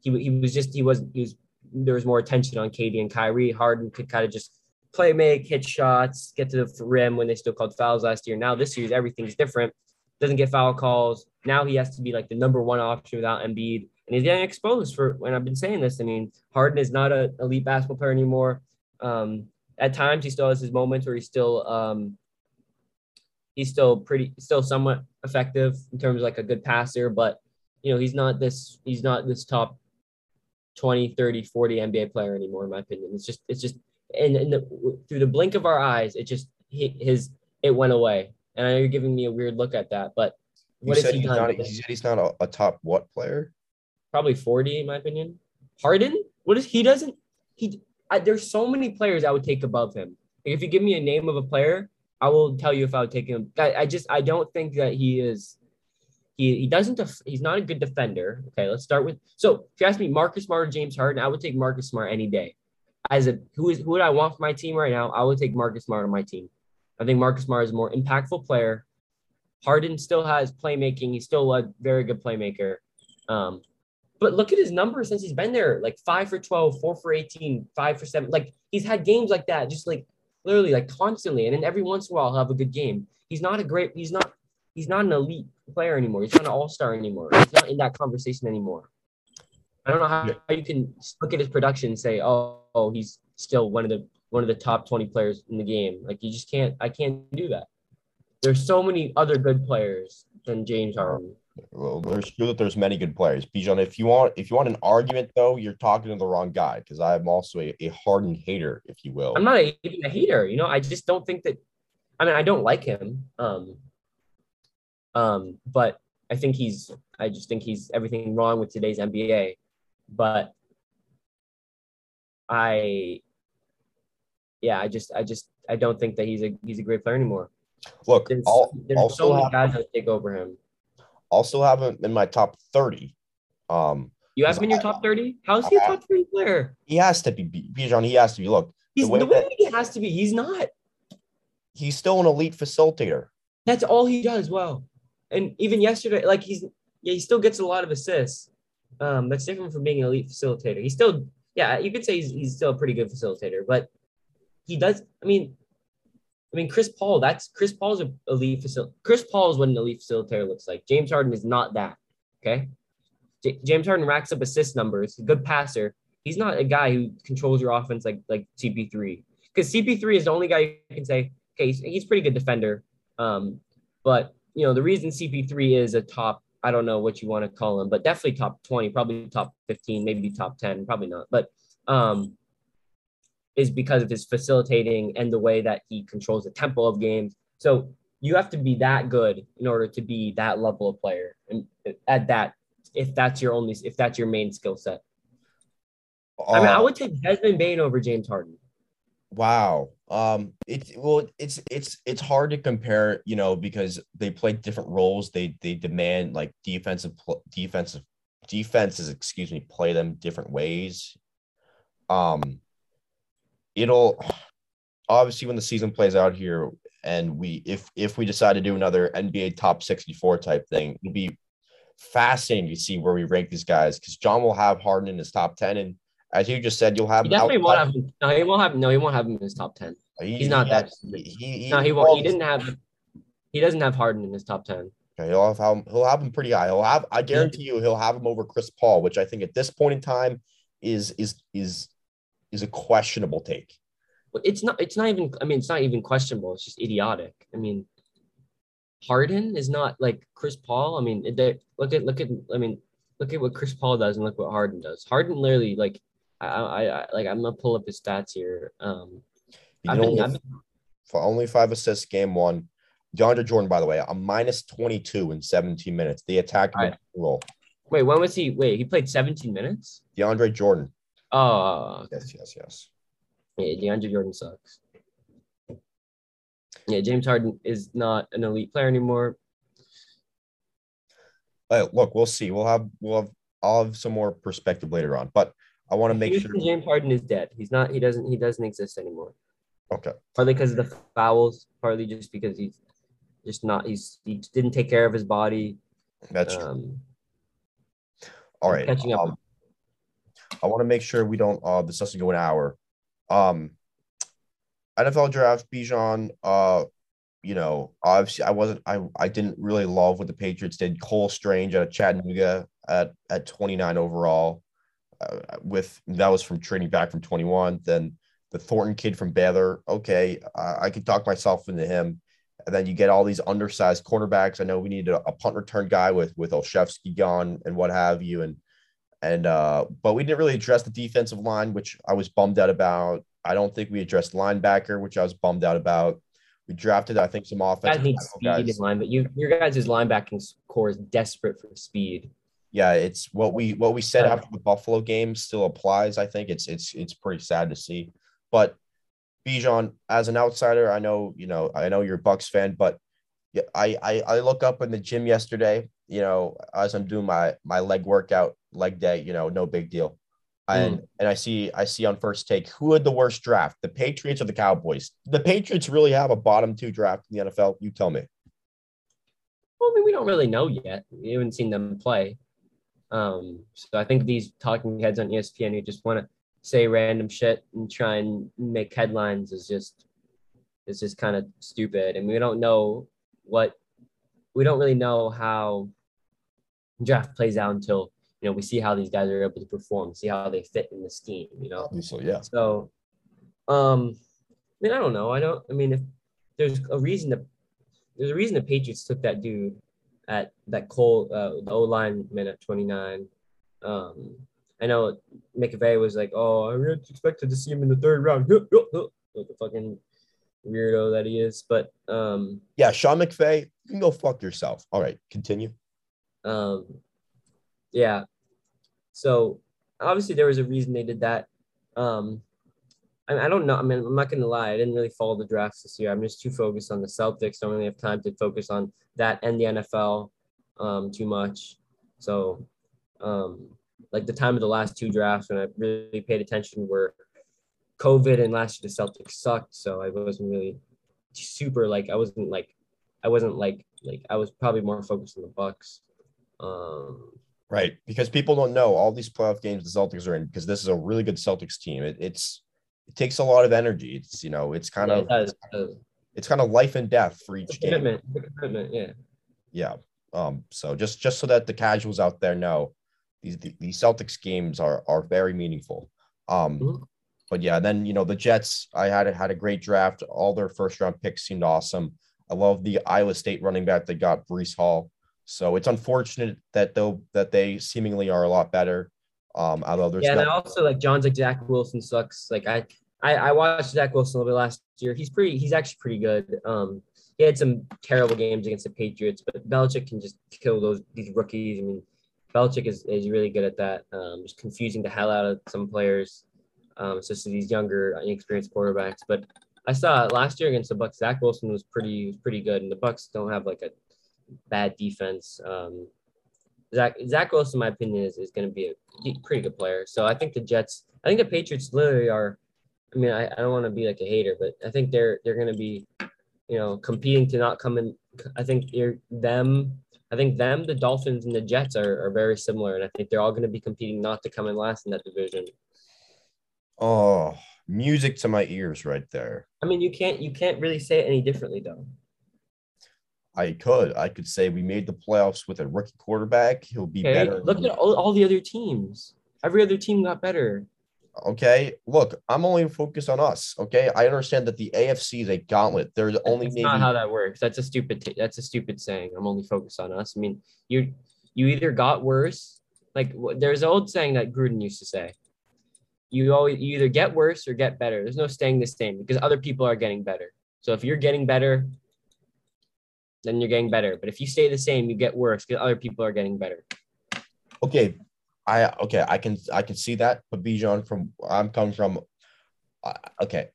he, he was just he was he was there was more attention on KD and Kyrie. Harden could kind of just play make, hit shots, get to the rim when they still called fouls last year. Now this year everything's different. Doesn't get foul calls. Now he has to be like the number one option without Embiid. and he's getting exposed for when I've been saying this. I mean, Harden is not an elite basketball player anymore. Um, at times, he still has his moments where he's still um, he's still pretty, still somewhat effective in terms of like a good passer, but you know, he's not this, he's not this top 20, 30, 40 NBA player anymore, in my opinion. It's just, it's just, and, and the, through the blink of our eyes, it just, his, it went away. And I know you're giving me a weird look at that, but what he done? Not, he said he's not a, a top what player? Probably 40, in my opinion. Harden? What is he doesn't, he, I, there's so many players I would take above him. Like if you give me a name of a player, I will tell you if I would take him. I, I just, I don't think that he is he, he doesn't def- he's not a good defender. Okay, let's start with so if you ask me Marcus Smart or James Harden, I would take Marcus Smart any day. As a who is who would I want for my team right now? I would take Marcus Smart on my team. I think Marcus Smart is a more impactful player. Harden still has playmaking. He's still a very good playmaker. Um, but look at his numbers since he's been there like five for 12, four for 18, five for seven. Like he's had games like that, just like literally like constantly. And then every once in a while, he'll have a good game. He's not a great, he's not he's not an elite player anymore. He's not an all star anymore. He's not in that conversation anymore. I don't know how, how you can look at his production and say, oh, oh, he's still one of the one of the top 20 players in the game. Like you just can't I can't do that. There's so many other good players than James Harden. Well, there's true that there's many good players. Bijan, if you want if you want an argument though, you're talking to the wrong guy because I'm also a, a Harden hater, if you will. I'm not a, a hater, you know, I just don't think that I mean I don't like him. Um um, but I think he's, I just think he's everything wrong with today's NBA. But I, yeah, I just, I just, I don't think that he's a, he's a great player anymore. Look, there's, I'll, there's also so many guys that take over him. Also have him in my top 30. Um, you have him in your top 30? How's he a top 30 player? He has to be, Bijan, he has to be. Look, he's the way, the way he has to be. He's not. He's still an elite facilitator. That's all he does well and even yesterday, like he's yeah, he still gets a lot of assists. Um, that's different from being an elite facilitator. He still, yeah, you could say he's, he's still a pretty good facilitator, but he does. I mean, I mean, Chris Paul. That's Chris Paul's a elite facilitator. Chris Paul is what an elite facilitator looks like. James Harden is not that. Okay, J- James Harden racks up assist numbers. good passer. He's not a guy who controls your offense like like CP3. Because CP3 is the only guy you can say, okay, he's, he's pretty good defender. Um, but you know, the reason CP3 is a top, I don't know what you want to call him, but definitely top 20, probably top 15, maybe top 10, probably not, but um, is because of his facilitating and the way that he controls the tempo of games. So you have to be that good in order to be that level of player and at that, if that's your only, if that's your main skill set. Uh, I mean, I uh, would take Desmond Bane over James Harden. Wow. Um, it's well, it's it's it's hard to compare, you know, because they play different roles. They they demand like defensive defensive defenses, excuse me, play them different ways. Um, it'll obviously when the season plays out here, and we if if we decide to do another NBA top sixty four type thing, it'll be fascinating to see where we rank these guys because John will have Harden in his top ten and as you just said, you'll have. He definitely won't have. No, he won't have. No, he won't have him in his top ten. He, He's not that. He, he, no, he won't. He didn't have. He doesn't have Harden in his top ten. Okay, he'll have he'll have him pretty high. He'll have. I guarantee you, he'll have him over Chris Paul, which I think at this point in time is is is is a questionable take. Well it's not. It's not even. I mean, it's not even questionable. It's just idiotic. I mean, Harden is not like Chris Paul. I mean, look at look at. I mean, look at what Chris Paul does and look what Harden does. Harden literally like I, I, I like I'm gonna pull up his stats here. Um, I've been, I've been, for only five assists game one. DeAndre Jordan, by the way, a minus 22 in 17 minutes. The attack right. role. Wait, when was he? Wait, he played 17 minutes? DeAndre Jordan. Oh. Yes, yes, yes. Yeah, DeAndre Jordan sucks. Yeah, James Harden is not an elite player anymore. Uh, look, we'll see. We'll have we'll have I'll have some more perspective later on. But I want to make Houston sure James Harden is dead. He's not. He doesn't. He doesn't exist anymore. Okay. Partly because of the fouls. Partly just because he's just not. He's he didn't take care of his body. That's um, true. All right. Catching up. Um, I want to make sure we don't. Uh, this doesn't go an hour. Um, NFL draft Bijan. Uh, you know, obviously I wasn't. I I didn't really love what the Patriots did. Cole Strange out of Chattanooga. at at 29 overall. Uh, with that was from trading back from 21. Then the Thornton kid from Baylor. Okay, I, I could talk myself into him. And then you get all these undersized cornerbacks. I know we need a, a punt return guy with with Olszewski gone and what have you. And and uh, but we didn't really address the defensive line, which I was bummed out about. I don't think we addressed linebacker, which I was bummed out about. We drafted, I think, some I offensive need speed guys. in line, but you your guys' linebacking core is desperate for speed. Yeah, it's what we what we said after the Buffalo game still applies. I think it's it's it's pretty sad to see. But Bijan, as an outsider, I know you know I know you're a Bucks fan, but I, I I look up in the gym yesterday. You know, as I'm doing my my leg workout, leg day. You know, no big deal. And mm. and I see I see on first take who had the worst draft, the Patriots or the Cowboys. The Patriots really have a bottom two draft in the NFL. You tell me. Well, I mean, we don't really know yet. We haven't seen them play. Um, so I think these talking heads on ESPN who just want to say random shit and try and make headlines is just is just kind of stupid. And we don't know what we don't really know how draft plays out until you know we see how these guys are able to perform, see how they fit in the scheme. You know. Obviously, yeah. So, um, I mean, I don't know. I don't. I mean, if there's a reason to there's a reason the Patriots took that dude at that Cole, uh, the O lineman at 29. Um, I know McVay was like, "Oh, I really expected to see him in the third round," like the fucking weirdo that he is. But um, Yeah, Sean McVay, you can go fuck yourself. All right, continue. Um, yeah. So obviously there was a reason they did that. Um, I, I don't know. I mean, I'm not gonna lie. I didn't really follow the drafts this year. I'm just too focused on the Celtics. Don't really have time to focus on that and the NFL um, too much. So, um, like the time of the last two drafts when I really paid attention were COVID and last year the Celtics sucked. So I wasn't really super like I wasn't like I wasn't like like I was probably more focused on the Bucks. Um, Right, because people don't know all these playoff games the Celtics are in because this is a really good Celtics team. It, it's it takes a lot of energy. It's you know it's kind yeah, of it does, it does. It's kind of life and death for each a game. commitment. Commitment. Yeah. Yeah. Um. So just just so that the casuals out there know, these the, these Celtics games are are very meaningful. Um. Mhm. But yeah, then you know the Jets. I had had a great draft. All their first round picks seemed awesome. I love the Iowa State running back they got, Breece Hall. So it's unfortunate that though that they seemingly are a lot better. Um, although there's Yeah, and I also like John's like Zach Wilson sucks. Like I, I, I watched Zach Wilson a little bit last year. He's pretty. He's actually pretty good. Um, he had some terrible games against the Patriots, but Belichick can just kill those these rookies. I mean, Belichick is, is really good at that. Um, just confusing the hell out of some players, um, especially these younger, inexperienced quarterbacks. But I saw last year against the Bucks. Zach Wilson was pretty pretty good, and the Bucks don't have like a bad defense. Um, Zach Zach Wilson, in my opinion, is, is going to be a pretty good player. So I think the Jets, I think the Patriots literally are. I mean, I, I don't want to be like a hater, but I think they're they're going to be, you know, competing to not come in. I think you're them. I think them, the Dolphins, and the Jets are, are very similar, and I think they're all going to be competing not to come in last in that division. oh music to my ears right there. I mean, you can't you can't really say it any differently though. I could I could say we made the playoffs with a rookie quarterback. He'll be Okay, better. look at all, all the other teams. Every other team got better. Okay, look, I'm only focused on us. Okay, I understand that the AFC is a gauntlet. There's only That's maybe not how that works. That's a stupid. T- that's a stupid saying. I'm only focused on us. I mean, you you either got worse. Like there's an old saying that Gruden used to say. You always you either get worse or get better. There's no staying the same because other people are getting better. So if you're getting better, then you're getting better. But if you stay the same, you get worse because other people are getting better. okay. I okay, I can I can see that, but Bijan from I'm coming from. I okay,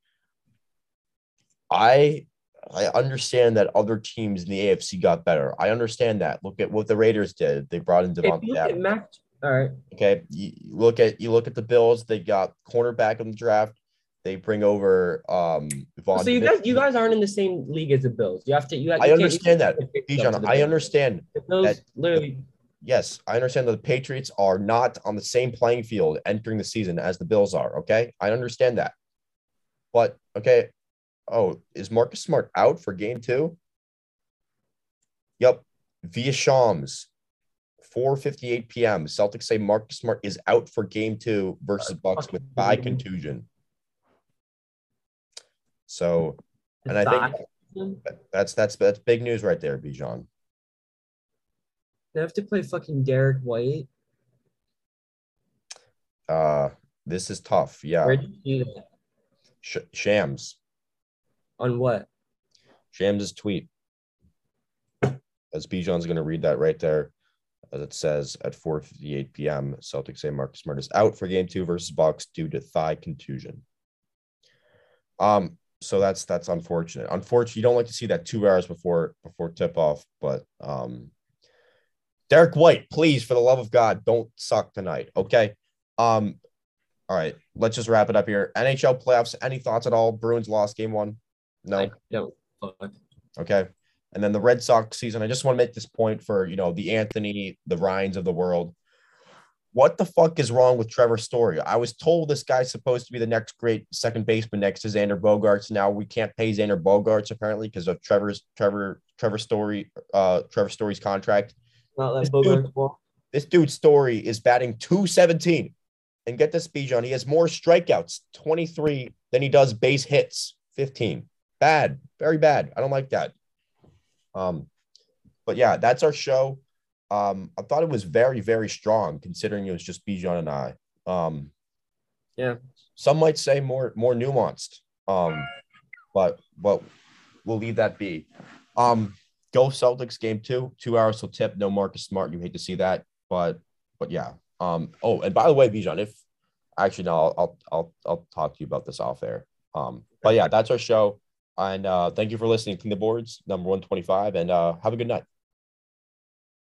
I I understand that other teams in the AFC got better. I understand that. Look at what the Raiders did. They brought in Davante look at Mac, all right. Okay, you look at you look at the Bills. They got cornerback in the draft. They bring over um. Von So you guys you guys aren't in the same league as the Bills. You have to. You, you I understand that, you can't pick up to Bijan. I understand. The Bills that- literally. Yes, I understand that the Patriots are not on the same playing field entering the season as the Bills are. Okay, I understand that. But okay, oh, is Marcus Smart out for game two? Yep, via Shams, 4:58 p.m. Celtics say Marcus Smart is out for Game Two versus Bucks with thigh contusion. So, and I think that's that's that's big news right there, Bijan. They have to play fucking Derrick White. Uh, this is tough. Yeah, Where did you see that? Sh- Shams, On what? Shams' tweet. As Bijan's going to read that right there, as it says at 4:58 p.m. Celtics say Marcus Smart is out for Game Two versus Bucks due to thigh contusion. Um, so that's that's unfortunate. Unfortunately, you don't like to see that two hours before before tip off, but um, Derrick White, please, for the love of God, don't suck tonight. Okay. Um, all right, let's just wrap it up here. NHL playoffs. Any thoughts at all? Bruins lost game one. No. I don't. Okay. And then the Red Sox season. I just want to make this point for you know the Anthony, the Ryans of the world. What the fuck is wrong with Trevor Story? I was told this guy's supposed to be the next great second baseman next to Xander Bogaerts. Now we can't pay Xander Bogaerts apparently because of Trevor's Trevor Trevor Story uh Trevor Story's contract. Not This that dude- ball. This dude's story is batting 217. And get this, Bijan, he has more strikeouts, 23, than he does base hits, 15. Bad, very bad. I don't like that. Um, but yeah, that's our show. Um, I thought it was very, very strong considering it was just Bijan and I. Um, Yeah. some might say more more nuanced. Um, but but we'll leave that be. Um, go Celtics game two, two hours till tip. No Marcus Smart. You hate to see that, but but yeah. Um. Oh, and by the way, Bijan, if actually no, I'll I'll I'll, I'll talk to you about this off air. Um. But yeah, that's our show. And uh, thank you for listening to the boards number one twenty five. And uh, have a good night.